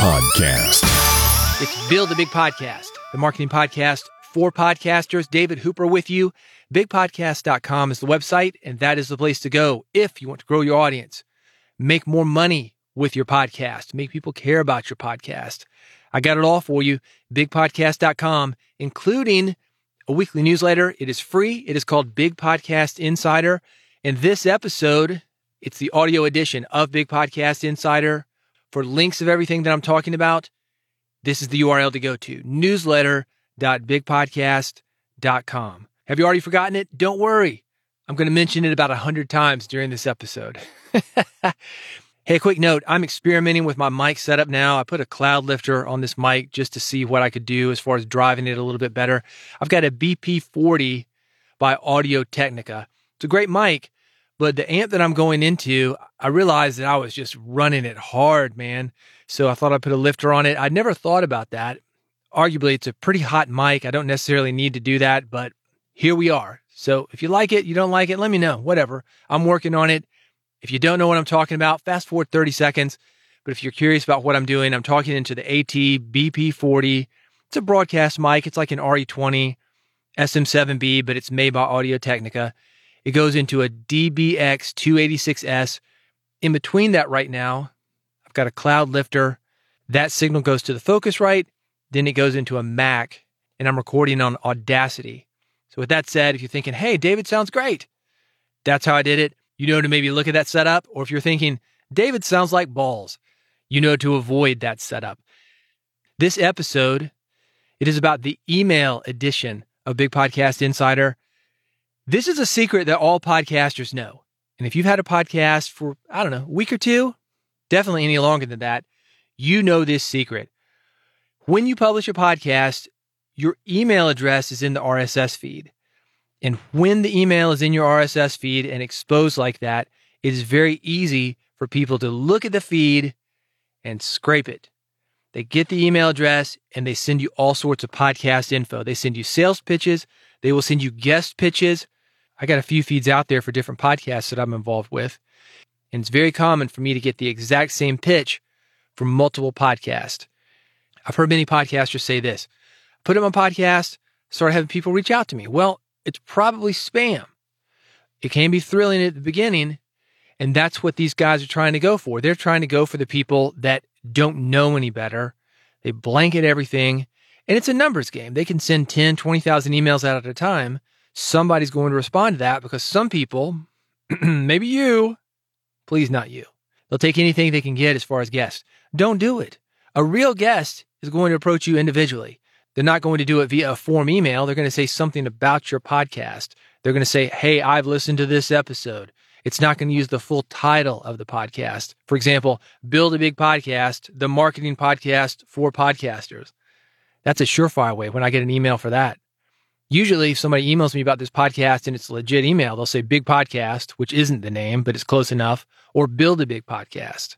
Podcast. It's Build a Big Podcast, the marketing podcast for podcasters. David Hooper with you. Bigpodcast.com is the website, and that is the place to go if you want to grow your audience, make more money with your podcast, make people care about your podcast. I got it all for you. Bigpodcast.com, including a weekly newsletter. It is free. It is called Big Podcast Insider. And this episode, it's the audio edition of Big Podcast Insider. For links of everything that I'm talking about, this is the URL to go to newsletter.bigpodcast.com. Have you already forgotten it? Don't worry. I'm going to mention it about a hundred times during this episode. hey, quick note. I'm experimenting with my mic setup now. I put a Cloudlifter on this mic just to see what I could do as far as driving it a little bit better. I've got a BP40 by Audio Technica. It's a great mic, but the amp that I'm going into, I realized that I was just running it hard, man. So I thought I'd put a lifter on it. I'd never thought about that. Arguably, it's a pretty hot mic. I don't necessarily need to do that, but here we are. So if you like it, you don't like it, let me know. Whatever. I'm working on it. If you don't know what I'm talking about, fast forward 30 seconds. But if you're curious about what I'm doing, I'm talking into the AT BP40. It's a broadcast mic. It's like an RE20 SM7B, but it's made by Audio Technica. It goes into a DBX 286S. In between that, right now, I've got a Cloudlifter. That signal goes to the Focusrite. Then it goes into a Mac, and I'm recording on Audacity. So, with that said, if you're thinking, hey, David sounds great, that's how I did it. You know to maybe look at that setup. Or if you're thinking, David sounds like balls, you know to avoid that setup. This episode, it is about the email edition of Big Podcast Insider. This is a secret that all podcasters know. And if you've had a podcast for, I don't know, a week or two, definitely any longer than that, you know this secret. When you publish a podcast, your email address is in the RSS feed. And when the email is in your RSS feed and exposed like that, it is very easy for people to look at the feed and scrape it. They get the email address and they send you all sorts of podcast info. They send you sales pitches. They will send you guest pitches. I got a few feeds out there for different podcasts that I'm involved with. And it's very common for me to get the exact same pitch from multiple podcasts. I've heard many podcasters say this put up a podcast, start having people reach out to me. Well, it's probably spam. It can be thrilling at the beginning. And that's what these guys are trying to go for. They're trying to go for the people that don't know any better. They blanket everything. And it's a numbers game. They can send 10, 20,000 emails out at a time. Somebody's going to respond to that because some people, maybe you, please not you, they'll take anything they can get as far as guests. Don't do it. A real guest is going to approach you individually. They're not going to do it via a form email. They're going to say something about your podcast. They're going to say, Hey, I've listened to this episode. It's not going to use the full title of the podcast. For example, build a big podcast, the marketing podcast for podcasters. That's a surefire way when I get an email for that. Usually, if somebody emails me about this podcast and it's a legit email, they'll say big podcast, which isn't the name, but it's close enough, or build a big podcast.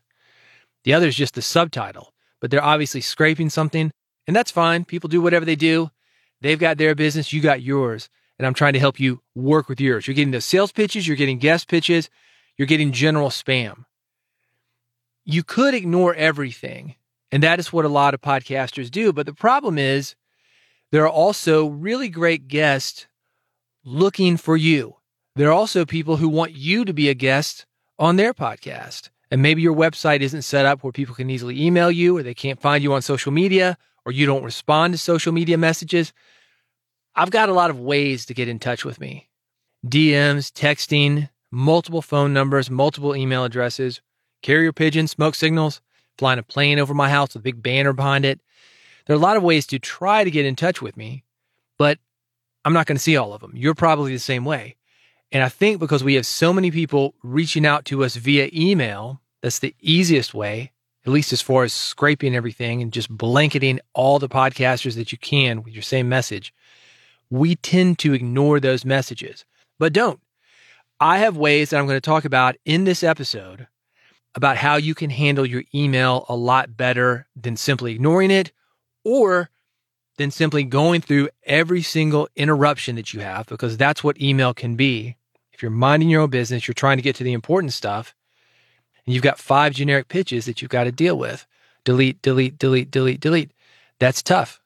The other is just the subtitle, but they're obviously scraping something, and that's fine. People do whatever they do. They've got their business, you got yours. And I'm trying to help you work with yours. You're getting the sales pitches, you're getting guest pitches, you're getting general spam. You could ignore everything, and that is what a lot of podcasters do. But the problem is, there are also really great guests looking for you. There are also people who want you to be a guest on their podcast. And maybe your website isn't set up where people can easily email you, or they can't find you on social media, or you don't respond to social media messages. I've got a lot of ways to get in touch with me DMs, texting, multiple phone numbers, multiple email addresses, carrier pigeons, smoke signals, flying a plane over my house with a big banner behind it. There are a lot of ways to try to get in touch with me, but I'm not going to see all of them. You're probably the same way. And I think because we have so many people reaching out to us via email, that's the easiest way, at least as far as scraping everything and just blanketing all the podcasters that you can with your same message. We tend to ignore those messages, but don't. I have ways that I'm going to talk about in this episode about how you can handle your email a lot better than simply ignoring it or than simply going through every single interruption that you have, because that's what email can be. If you're minding your own business, you're trying to get to the important stuff, and you've got five generic pitches that you've got to deal with. delete, delete, delete, delete, delete. That's tough.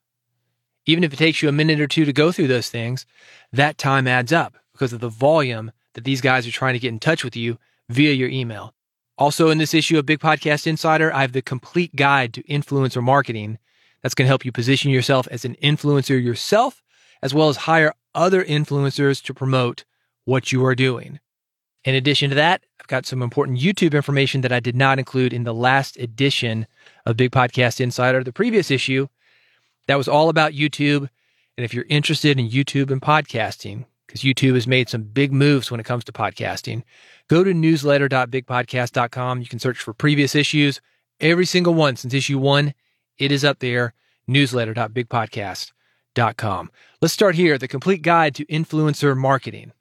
Even if it takes you a minute or two to go through those things, that time adds up because of the volume that these guys are trying to get in touch with you via your email. Also, in this issue of Big Podcast Insider, I have the complete guide to influencer marketing that's going to help you position yourself as an influencer yourself, as well as hire other influencers to promote what you are doing. In addition to that, I've got some important YouTube information that I did not include in the last edition of Big Podcast Insider, the previous issue. That was all about YouTube. And if you're interested in YouTube and podcasting, because YouTube has made some big moves when it comes to podcasting, go to newsletter.bigpodcast.com. You can search for previous issues. Every single one since issue one, it is up there. Newsletter.bigpodcast.com. Let's start here the complete guide to influencer marketing.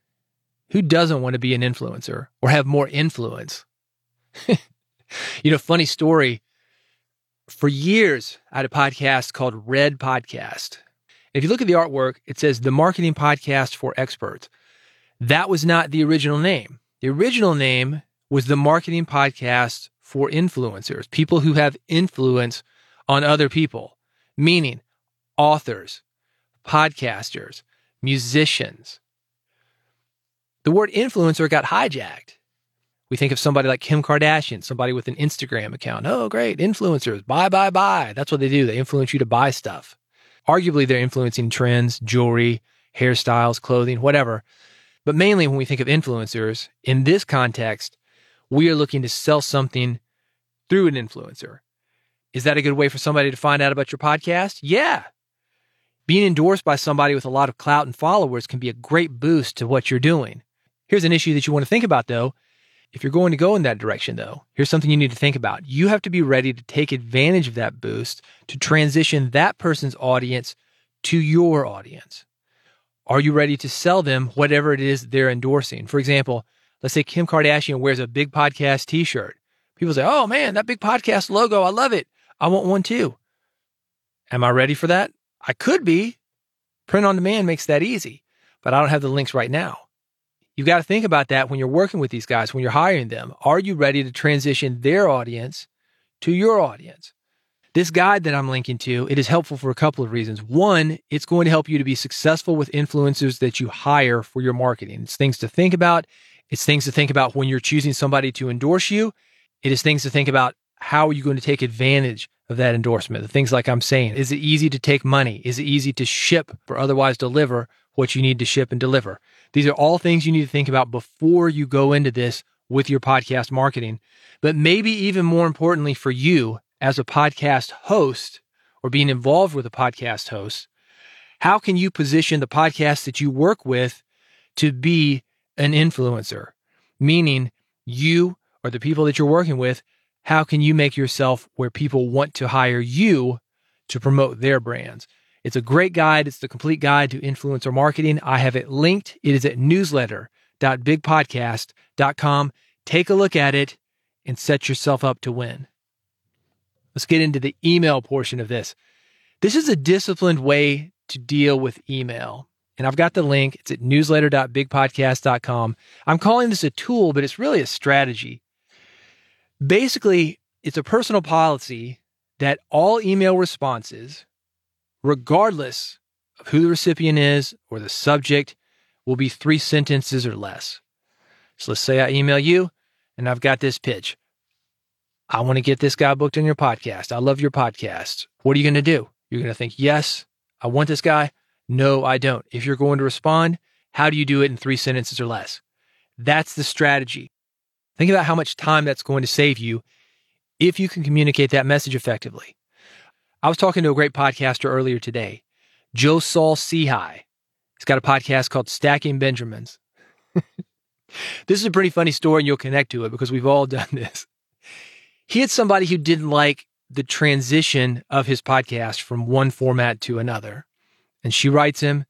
Who doesn't want to be an influencer or have more influence? you know, funny story. For years, I had a podcast called Red Podcast. If you look at the artwork, it says the marketing podcast for experts. That was not the original name. The original name was the marketing podcast for influencers, people who have influence on other people, meaning authors, podcasters, musicians, the word influencer got hijacked. We think of somebody like Kim Kardashian, somebody with an Instagram account. Oh, great, influencers, buy, buy, buy. That's what they do. They influence you to buy stuff. Arguably, they're influencing trends, jewelry, hairstyles, clothing, whatever. But mainly, when we think of influencers, in this context, we are looking to sell something through an influencer. Is that a good way for somebody to find out about your podcast? Yeah. Being endorsed by somebody with a lot of clout and followers can be a great boost to what you're doing. Here's an issue that you want to think about though. If you're going to go in that direction though, here's something you need to think about. You have to be ready to take advantage of that boost to transition that person's audience to your audience. Are you ready to sell them whatever it is they're endorsing? For example, let's say Kim Kardashian wears a big podcast t shirt. People say, Oh man, that big podcast logo, I love it. I want one too. Am I ready for that? I could be. Print on demand makes that easy, but I don't have the links right now. You've got to think about that when you're working with these guys, when you're hiring them. Are you ready to transition their audience to your audience? This guide that I'm linking to, it is helpful for a couple of reasons. One, it's going to help you to be successful with influencers that you hire for your marketing. It's things to think about. It's things to think about when you're choosing somebody to endorse you. It is things to think about how are you going to take advantage of that endorsement? The things like I'm saying, is it easy to take money? Is it easy to ship or otherwise deliver what you need to ship and deliver? These are all things you need to think about before you go into this with your podcast marketing. But maybe even more importantly for you as a podcast host or being involved with a podcast host, how can you position the podcast that you work with to be an influencer? Meaning you or the people that you're working with, how can you make yourself where people want to hire you to promote their brands? It's a great guide. It's the complete guide to influencer marketing. I have it linked. It is at newsletter.bigpodcast.com. Take a look at it and set yourself up to win. Let's get into the email portion of this. This is a disciplined way to deal with email. And I've got the link. It's at newsletter.bigpodcast.com. I'm calling this a tool, but it's really a strategy. Basically, it's a personal policy that all email responses regardless of who the recipient is or the subject, will be three sentences or less. So let's say I email you and I've got this pitch. I want to get this guy booked on your podcast. I love your podcast. What are you going to do? You're going to think, yes, I want this guy. No, I don't. If you're going to respond, how do you do it in three sentences or less? That's the strategy. Think about how much time that's going to save you if you can communicate that message effectively. I was talking to a great podcaster earlier today, Joe Saul Sehy. He's got a podcast called Stacking Benjamins. this is a pretty funny story, and you'll connect to it because we've all done this. He had somebody who didn't like the transition of his podcast from one format to another. And she writes him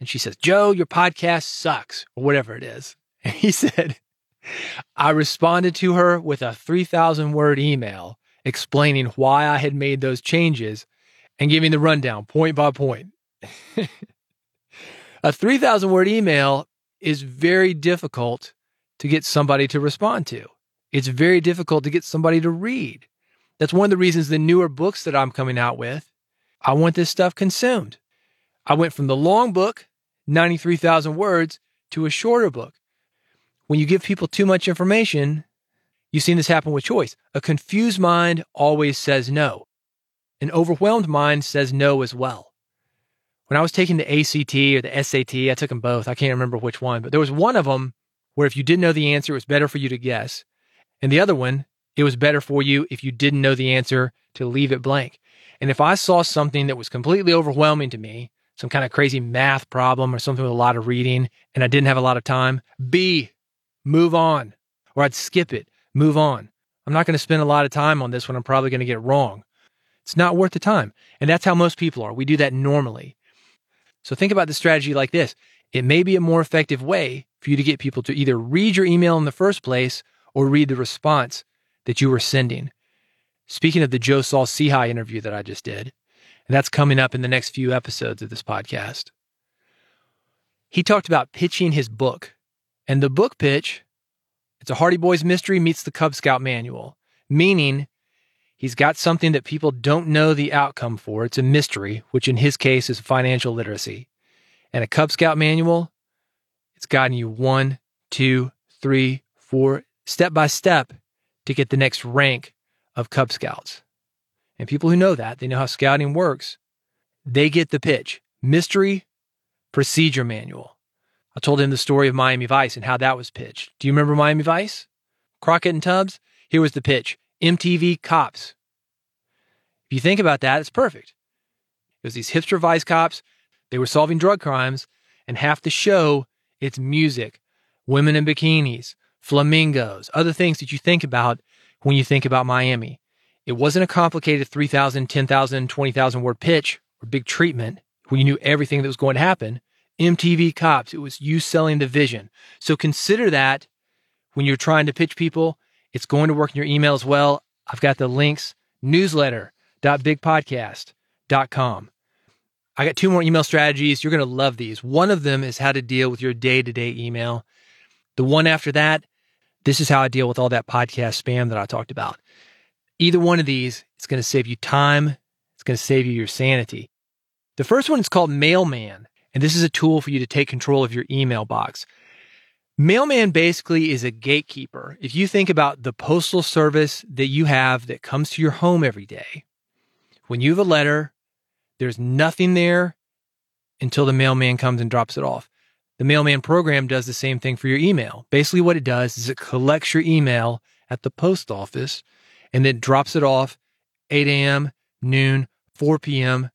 and she says, Joe, your podcast sucks, or whatever it is. And he said, I responded to her with a 3,000 word email explaining why I had made those changes and giving the rundown point by point. a 3,000 word email is very difficult to get somebody to respond to. It's very difficult to get somebody to read. That's one of the reasons the newer books that I'm coming out with, I want this stuff consumed. I went from the long book, 93,000 words, to a shorter book. When you give people too much information, you've seen this happen with choice. A confused mind always says no. An overwhelmed mind says no as well. When I was taking the ACT or the SAT, I took them both. I can't remember which one, but there was one of them where if you didn't know the answer, it was better for you to guess. And the other one, it was better for you if you didn't know the answer to leave it blank. And if I saw something that was completely overwhelming to me, some kind of crazy math problem or something with a lot of reading, and I didn't have a lot of time, B, move on. Or I'd skip it, move on. I'm not going to spend a lot of time on this one. I'm probably going to get wrong. It's not worth the time. And that's how most people are. We do that normally. So think about the strategy like this. It may be a more effective way for you to get people to either read your email in the first place or read the response that you were sending. Speaking of the Joe Saul-Sehy interview that I just did, and that's coming up in the next few episodes of this podcast. He talked about pitching his book. And the book pitch, it's a Hardy Boys mystery meets the Cub Scout manual, meaning he's got something that people don't know the outcome for. It's a mystery, which in his case is financial literacy. And a Cub Scout manual, it's guiding you one, two, three, four, step by step to get the next rank of Cub Scouts. And people who know that, they know how scouting works, they get the pitch. Mystery procedure manual. I told him the story of Miami Vice and how that was pitched. Do you remember Miami Vice? Crockett and Tubbs? Here was the pitch MTV Cops. If you think about that, it's perfect. It was these hipster vice cops. They were solving drug crimes, and half the show, it's music, women in bikinis, flamingos, other things that you think about when you think about Miami. It wasn't a complicated 3,000, 10,000, 20,000 word pitch or big treatment when you knew everything that was going to happen. MTV Cops, it was you selling the vision. So consider that when you're trying to pitch people. It's going to work in your email as well. I've got the links newsletter.bigpodcast.com. I got two more email strategies. You're going to love these. One of them is how to deal with your day to day email. The one after that, this is how I deal with all that podcast spam that I talked about. Either one of these, it's going to save you time. It's going to save you your sanity. The first one is called Mailman, and this is a tool for you to take control of your email box. Mailman basically is a gatekeeper. If you think about the postal service that you have that comes to your home every day, when you have a letter, there's nothing there until the mailman comes and drops it off. The mailman program does the same thing for your email. Basically, what it does is it collects your email at the post office and then drops it off 8 a.m., noon, 4 p.m.,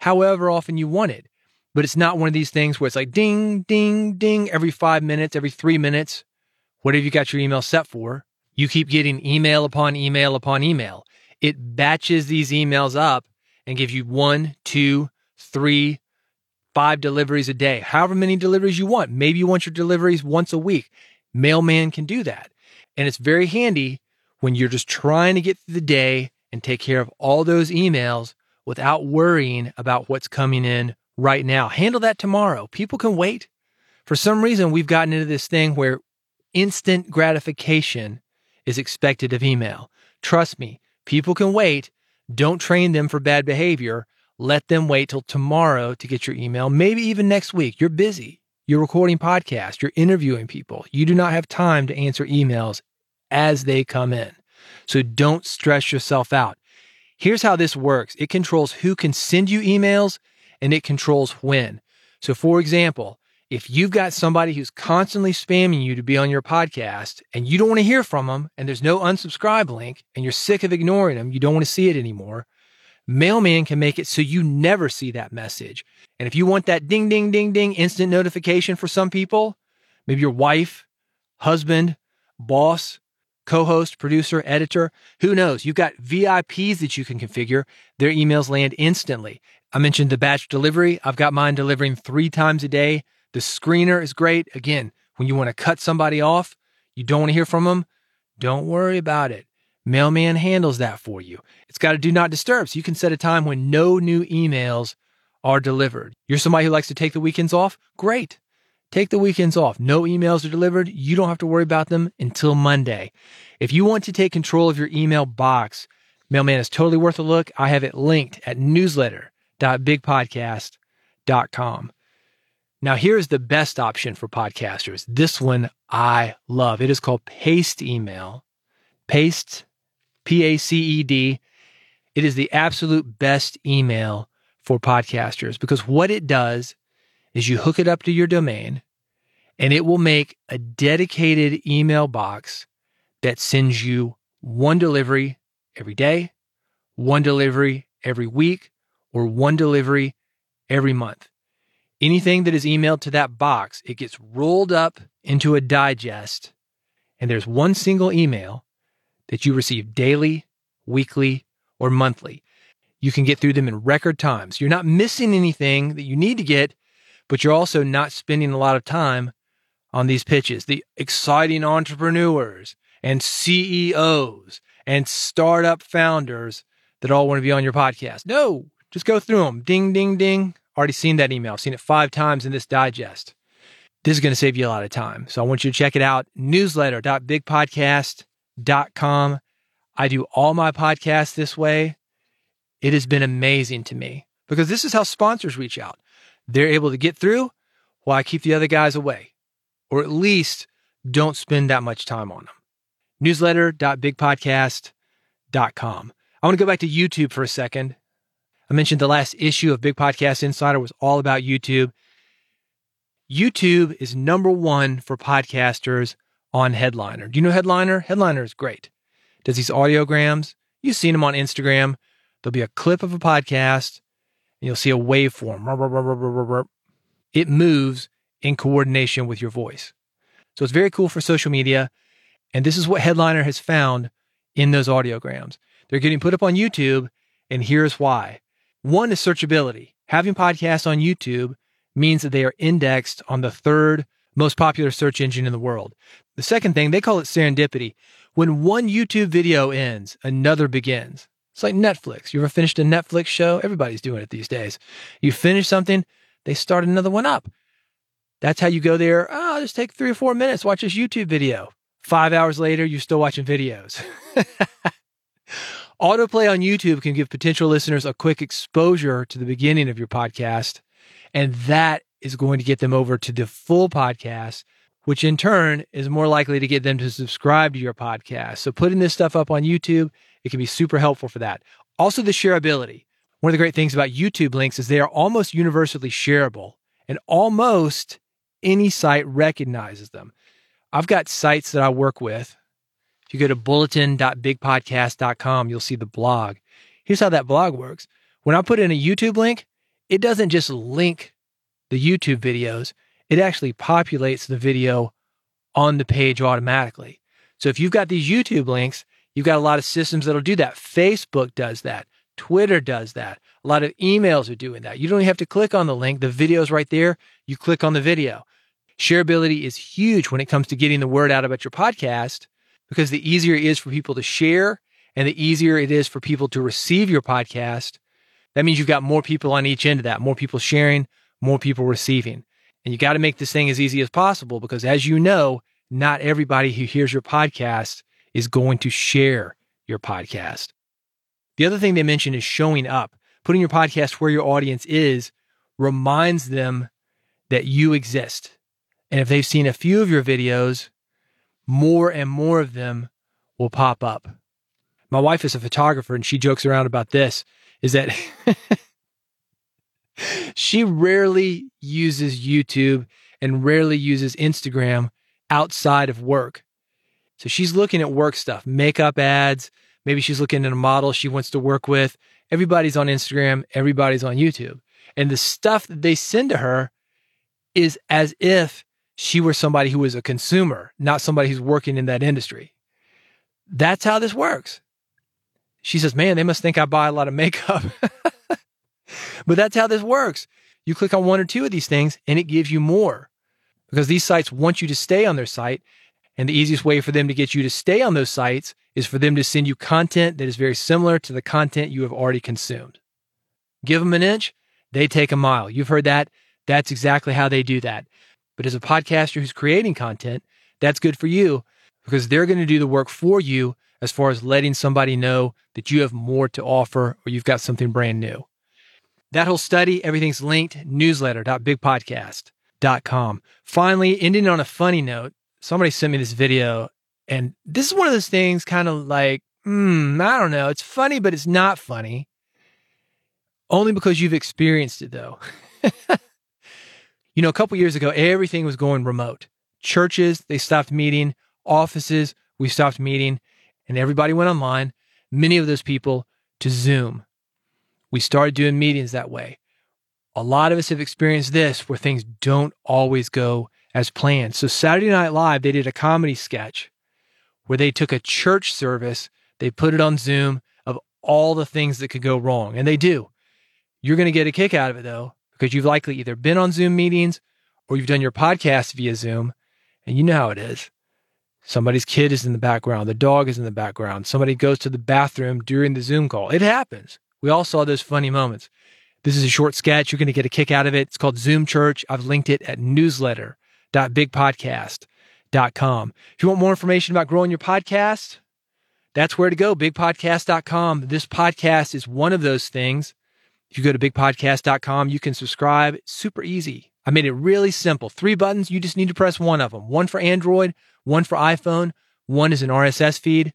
however often you want it. But it's not one of these things where it's like ding, ding, ding every five minutes, every three minutes. Whatever you got your email set for, you keep getting email upon email upon email. It batches these emails up and gives you one, two, three, five deliveries a day, however many deliveries you want. Maybe you want your deliveries once a week. Mailman can do that. And it's very handy when you're just trying to get through the day and take care of all those emails without worrying about what's coming in right now. Handle that tomorrow. People can wait. For some reason, we've gotten into this thing where instant gratification is expected of email. Trust me, people can wait. Don't train them for bad behavior. Let them wait till tomorrow to get your email, maybe even next week. You're busy. You're recording podcasts. You're interviewing people. You do not have time to answer emails as they come in. So don't stress yourself out. Here's how this works it controls who can send you emails and it controls when. So, for example, if you've got somebody who's constantly spamming you to be on your podcast and you don't want to hear from them and there's no unsubscribe link and you're sick of ignoring them, you don't want to see it anymore, Mailman can make it so you never see that message. And if you want that ding, ding, ding, ding instant notification for some people, maybe your wife, husband, boss, co host, producer, editor. Who knows? You've got VIPs that you can configure. Their emails land instantly. I mentioned the batch delivery. I've got mine delivering three times a day. The screener is great. Again, when you want to cut somebody off, you don't want to hear from them, don't worry about it. Mailman handles that for you. It's got a do not disturb, so you can set a time when no new emails are delivered. You're somebody who likes to take the weekends off? Great. Take the weekends off. No emails are delivered. You don't have to worry about them until Monday. If you want to take control of your email box, Mailman is totally worth a look. I have it linked at newsletter.bigpodcast.com. Now, here's the best option for podcasters. This one I love. It is called Paced Email. Paced, P A C E D. It is the absolute best email for podcasters because what it does is you hook it up to your domain and it will make a dedicated email box that sends you one delivery every day, one delivery every week, or one delivery every month. Anything that is emailed to that box, it gets rolled up into a digest, and there's one single email that you receive daily, weekly, or monthly. You can get through them in record times. You're not missing anything that you need to get, but you're also not spending a lot of time on these pitches. The exciting entrepreneurs and CEOs and startup founders that all want to be on your podcast. No, just go through them. Ding, ding, ding. Already seen that email. I've seen it five times in this digest. This is going to save you a lot of time. So I want you to check it out. Newsletter.bigpodcast.com. I do all my podcasts this way. It has been amazing to me because this is how sponsors reach out. They're able to get through while I keep the other guys away, or at least don't spend that much time on them. Newsletter.bigpodcast.com. I want to go back to YouTube for a second I mentioned the last issue of Big Podcast Insider was all about YouTube. YouTube is number one for podcasters on Headliner. Do you know Headliner? Headliner is great. Does these audiograms. You've seen them on Instagram. There'll be a clip of a podcast you'll see a waveform. It moves in coordination with your voice. So it's very cool for social media. And this is what Headliner has found in those audiograms. They're getting put up on YouTube. And here's why one is searchability. Having podcasts on YouTube means that they are indexed on the third most popular search engine in the world. The second thing, they call it serendipity. When one YouTube video ends, another begins. It's like Netflix. You ever finished a Netflix show? Everybody's doing it these days. You finish something, they start another one up. That's how you go there. Oh, just take three or four minutes, watch this YouTube video. Five hours later, you're still watching videos. Autoplay on YouTube can give potential listeners a quick exposure to the beginning of your podcast, and that is going to get them over to the full podcast, which in turn is more likely to get them to subscribe to your podcast. So putting this stuff up on YouTube, it can be super helpful for that. Also, the shareability. One of the great things about YouTube links is they are almost universally shareable, and almost any site recognizes them. I've got sites that I work with if you go to bulletin.bigpodcast.com, you'll see the blog. Here's how that blog works. When I put in a YouTube link, it doesn't just link the YouTube videos, it actually populates the video on the page automatically. So if you've got these YouTube links, you've got a lot of systems that'll do that. Facebook does that. Twitter does that. A lot of emails are doing that. You don't even have to click on the link. The video's right there. You click on the video. Shareability is huge when it comes to getting the word out about your podcast because the easier it is for people to share and the easier it is for people to receive your podcast, that means you've got more people on each end of that, more people sharing, more people receiving. And you got to make this thing as easy as possible because as you know, not everybody who hears your podcast is going to share your podcast. The other thing they mentioned is showing up. Putting your podcast where your audience is reminds them that you exist. And if they've seen a few of your videos, more and more of them will pop up. My wife is a photographer and she jokes around about this is that she rarely uses YouTube and rarely uses Instagram outside of work. So she's looking at work stuff, makeup ads. Maybe she's looking at a model she wants to work with. Everybody's on Instagram, everybody's on YouTube. And the stuff that they send to her is as if she were somebody who was a consumer, not somebody who's working in that industry. That's how this works. She says, Man, they must think I buy a lot of makeup. but that's how this works. You click on one or two of these things and it gives you more because these sites want you to stay on their site. And the easiest way for them to get you to stay on those sites is for them to send you content that is very similar to the content you have already consumed. Give them an inch, they take a mile. You've heard that. That's exactly how they do that. But as a podcaster who's creating content, that's good for you because they're going to do the work for you as far as letting somebody know that you have more to offer or you've got something brand new. That whole study, everything's linked, newsletter.bigpodcast.com. Finally, ending on a funny note, somebody sent me this video, and this is one of those things kind of like, hmm, I don't know. It's funny, but it's not funny. Only because you've experienced it, though. you know, a couple years ago, everything was going remote. Churches, they stopped meeting. Offices, we stopped meeting, and everybody went online. Many of those people to Zoom. We started doing meetings that way. A lot of us have experienced this where things don't always go as planned. So, Saturday Night Live, they did a comedy sketch where they took a church service, they put it on Zoom of all the things that could go wrong. And they do. You're going to get a kick out of it though, because you've likely either been on Zoom meetings or you've done your podcast via Zoom. And you know how it is. Somebody's kid is in the background, the dog is in the background, somebody goes to the bathroom during the Zoom call. It happens. We all saw those funny moments. This is a short sketch. You're going to get a kick out of it. It's called Zoom Church. I've linked it at newsletter.bigpodcast.com. If you want more information about growing your podcast, that's where to go, bigpodcast.com. This podcast is one of those things. If you go to bigpodcast.com, you can subscribe. Super easy. I made it really simple. Three buttons. You just need to press one of them. One for Android, one for iPhone, one is an RSS feed.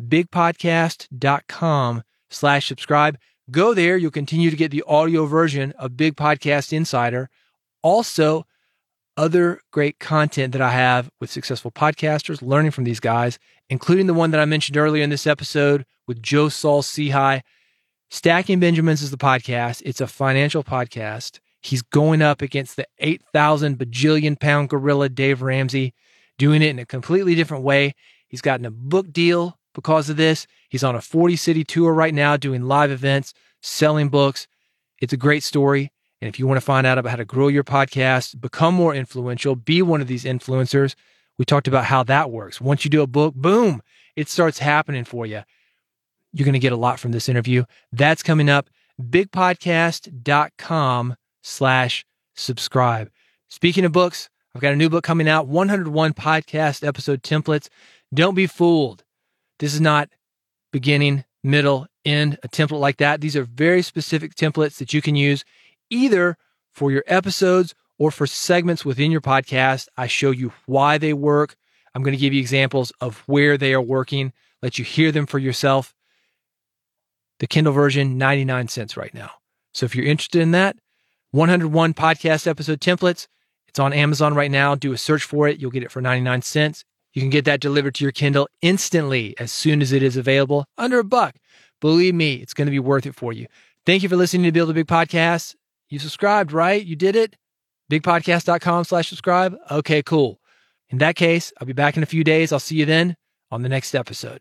Bigpodcast.com slash subscribe. Go there. You'll continue to get the audio version of Big Podcast Insider. Also, other great content that I have with successful podcasters, learning from these guys, including the one that I mentioned earlier in this episode with Joe Saul Sehy. Stacking Benjamins is the podcast. It's a financial podcast. He's going up against the 8,000 bajillion pound gorilla, Dave Ramsey, doing it in a completely different way. He's gotten a book deal because of this. He's on a 40 city tour right now doing live events, selling books. It's a great story. And if you want to find out about how to grow your podcast, become more influential, be one of these influencers, we talked about how that works. Once you do a book, boom, it starts happening for you. You're going to get a lot from this interview. That's coming up. Bigpodcast.com slash subscribe. Speaking of books, I've got a new book coming out 101 podcast episode templates. Don't be fooled. This is not beginning, middle, end, a template like that. These are very specific templates that you can use either for your episodes or for segments within your podcast. I show you why they work. I'm going to give you examples of where they are working, let you hear them for yourself. The Kindle version, 99 cents right now. So if you're interested in that, 101 podcast episode templates, it's on Amazon right now. Do a search for it. You'll get it for 99 cents. You can get that delivered to your Kindle instantly as soon as it is available, under a buck. Believe me, it's going to be worth it for you. Thank you for listening to Build a Big Podcast. You subscribed, right? You did it? Bigpodcast.com slash subscribe. Okay, cool. In that case, I'll be back in a few days. I'll see you then on the next episode.